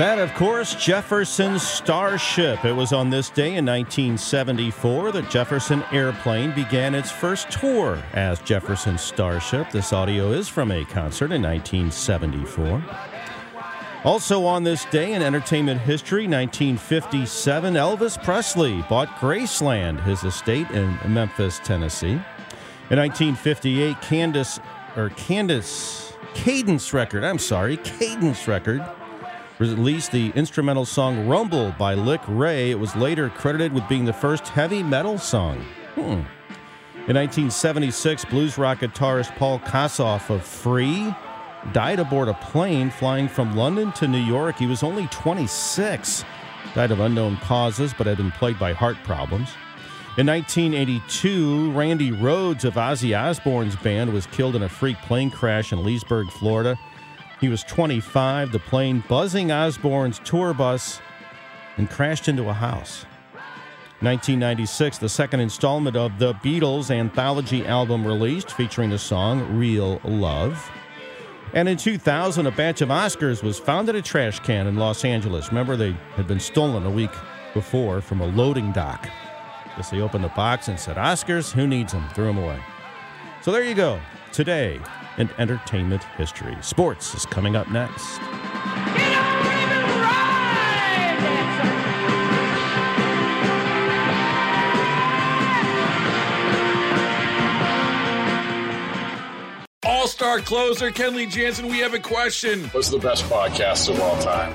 That, of course, Jefferson Starship. It was on this day in 1974 that Jefferson Airplane began its first tour as Jefferson Starship. This audio is from a concert in 1974. Also on this day in entertainment history, 1957, Elvis Presley bought Graceland, his estate in Memphis, Tennessee. In 1958, Candace or Candace Cadence record, I'm sorry, Cadence record released the instrumental song Rumble by Link Wray. It was later credited with being the first heavy metal song. Hmm. In 1976, blues rock guitarist Paul Kossoff of Free died aboard a plane flying from London to New York. He was only 26. Died of unknown causes, but had been plagued by heart problems. In 1982, Randy Rhoads of Ozzy Osbourne's band was killed in a freak plane crash in Leesburg, Florida. He was 25. The plane buzzing Osbourne's tour bus and crashed into a house. 1996, the second installment of the Beatles anthology album released featuring the song Real Love. And in 2000, a batch of Oscars was found in a trash can in Los Angeles. Remember, they had been stolen a week before from a loading dock. Guess they opened the box and said, Oscars, who needs them? Threw them away. So there you go. Today, and entertainment history. Sports is coming up next. All star closer Kenley Jansen, we have a question. What's the best podcast of all time?